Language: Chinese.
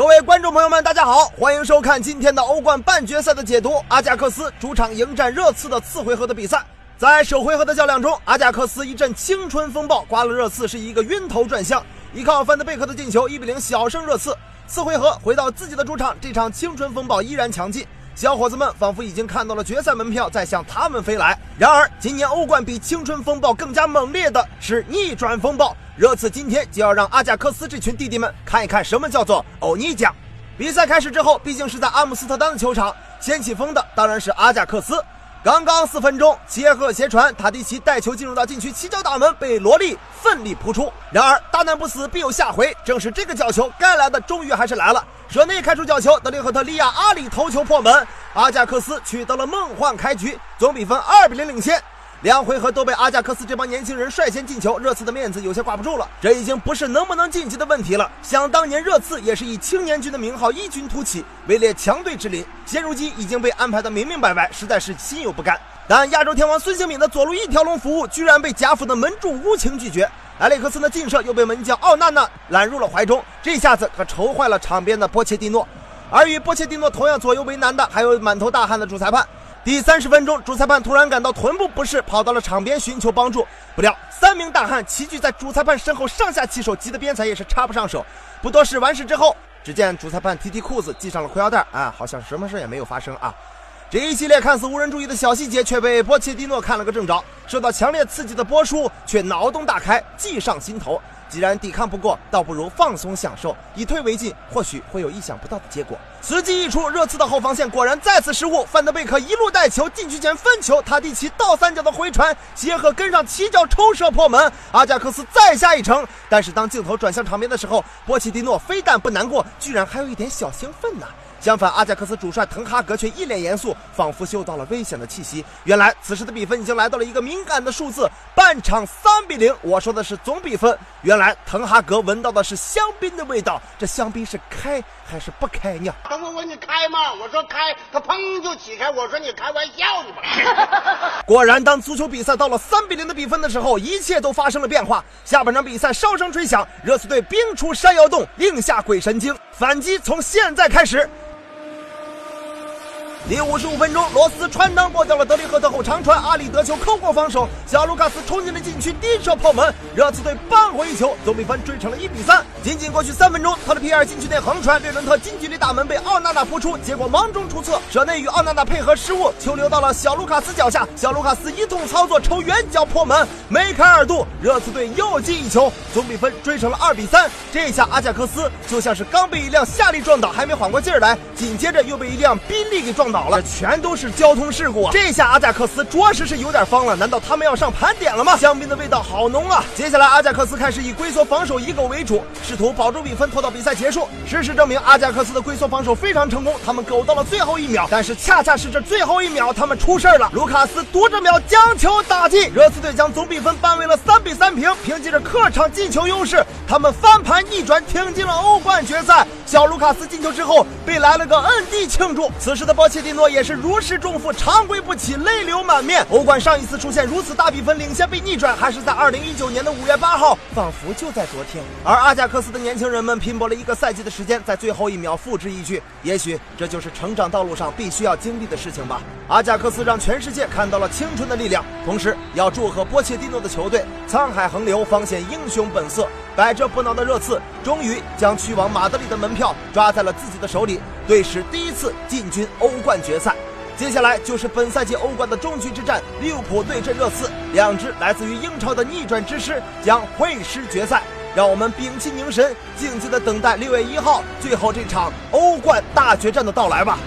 各位观众朋友们，大家好，欢迎收看今天的欧冠半决赛的解读。阿贾克斯主场迎战热刺的次回合的比赛，在首回合的较量中，阿贾克斯一阵青春风暴，刮了热刺是一个晕头转向，依靠范德贝克的进球，一比零小胜热刺。次回合回到自己的主场，这场青春风暴依然强劲。小伙子们仿佛已经看到了决赛门票在向他们飞来。然而，今年欧冠比青春风暴更加猛烈的是逆转风暴。热刺今天就要让阿贾克斯这群弟弟们看一看什么叫做欧尼酱。比赛开始之后，毕竟是在阿姆斯特丹的球场，先起风的当然是阿贾克斯。刚刚四分钟，切赫斜传，塔迪奇带球进入到禁区，起脚打门，被罗莉奋力扑出。然而大难不死，必有下回。正是这个角球，该来的终于还是来了。舍内开出角球，德里赫特利亚阿里头球破门，阿贾克斯取得了梦幻开局，总比分二比零领先。两回合都被阿贾克斯这帮年轻人率先进球，热刺的面子有些挂不住了。这已经不是能不能晋级的问题了。想当年，热刺也是以青年军的名号异军突起，位列强队之林。现如今已经被安排的明明白白，实在是心有不甘。但亚洲天王孙兴敏的左路一条龙服务，居然被贾府的门柱无情拒绝。埃里克森的劲射又被门将奥纳纳揽入了怀中，这下子可愁坏了场边的波切蒂诺。而与波切蒂诺同样左右为难的，还有满头大汗的主裁判。第三十分钟，主裁判突然感到臀部不适，跑到了场边寻求帮助。不料三名大汉齐聚在主裁判身后，上下其手，急得边裁也是插不上手。不多时，完事之后，只见主裁判提提裤子，系上了裤腰带，啊，好像什么事也没有发生啊。这一系列看似无人注意的小细节，却被波切蒂诺看了个正着。受到强烈刺激的波叔却脑洞大开，计上心头。既然抵抗不过，倒不如放松享受，以退为进，或许会有意想不到的结果。此计一出，热刺的后防线果然再次失误。范德贝克一路带球，禁区前分球，塔蒂奇倒三角的回传，协和跟上起脚抽射破门，阿贾克斯再下一城。但是当镜头转向场边的时候，波切蒂诺非但不难过，居然还有一点小兴奋呢。相反，阿贾克斯主帅滕哈格却一脸严肃，仿佛嗅到了危险的气息。原来，此时的比分已经来到了一个敏感的数字，半场三比零。我说的是总比分。原来，滕哈格闻到的是香槟的味道，这香槟是开还是不开呢？等我问你开吗？我说开，他砰就起开。我说你开玩笑呢吧？果然，当足球比赛到了三比零的比分的时候，一切都发生了变化。下半场比赛哨声吹响，热刺队兵出山摇洞，令下鬼神经，反击从现在开始。第五十五分钟，罗斯穿裆过掉了德里赫特后长传，阿里得球扣过防守，小卢卡斯冲进了禁区，低射破门，热刺队扳回一球，总比分追成了一比三。仅仅过去三分钟，特里皮尔禁区内横传，略伦特近距离打门被奥纳纳扑出，结果忙中出错，舍内与奥纳纳配合失误，球流到了小卢卡斯脚下，小卢卡斯一通操作抽远角破门，梅开二度，热刺队又进一球，总比分追成了二比三。这下阿贾克斯就像是刚被一辆夏利撞倒，还没缓过劲儿来，紧接着又被一辆宾利给撞倒。了全都是交通事故啊！这下阿贾克斯着实是有点慌了，难道他们要上盘点了吗？香槟的味道好浓啊！接下来阿贾克斯开始以龟缩防守以狗为主，试图保住比分拖到比赛结束。事实证明，阿贾克斯的龟缩防守非常成功，他们苟到了最后一秒。但是恰恰是这最后一秒，他们出事了。卢卡斯独着秒将球打进，热刺队将总比分扳为了三比三平。凭借着客场进球优势，他们翻盘逆转，挺进了欧冠决赛。小卢卡斯进球之后，被来了个摁地庆祝。此时的波切切蒂。诺也是如释重负，长跪不起，泪流满面。欧冠上一次出现如此大比分领先被逆转，还是在二零一九年的五月八号，仿佛就在昨天。而阿贾克斯的年轻人们拼搏了一个赛季的时间，在最后一秒付之一炬。也许这就是成长道路上必须要经历的事情吧。阿贾克斯让全世界看到了青春的力量，同时要祝贺波切蒂诺的球队沧海横流，方显英雄本色。百折不挠的热刺终于将去往马德里的门票抓在了自己的手里，队史第一一次进军欧冠决赛。接下来就是本赛季欧冠的终局之战，利物浦对阵热刺，两支来自于英超的逆转之师将会师决赛。让我们屏气凝神，静静的等待六月一号最后这场欧冠大决战的到来吧。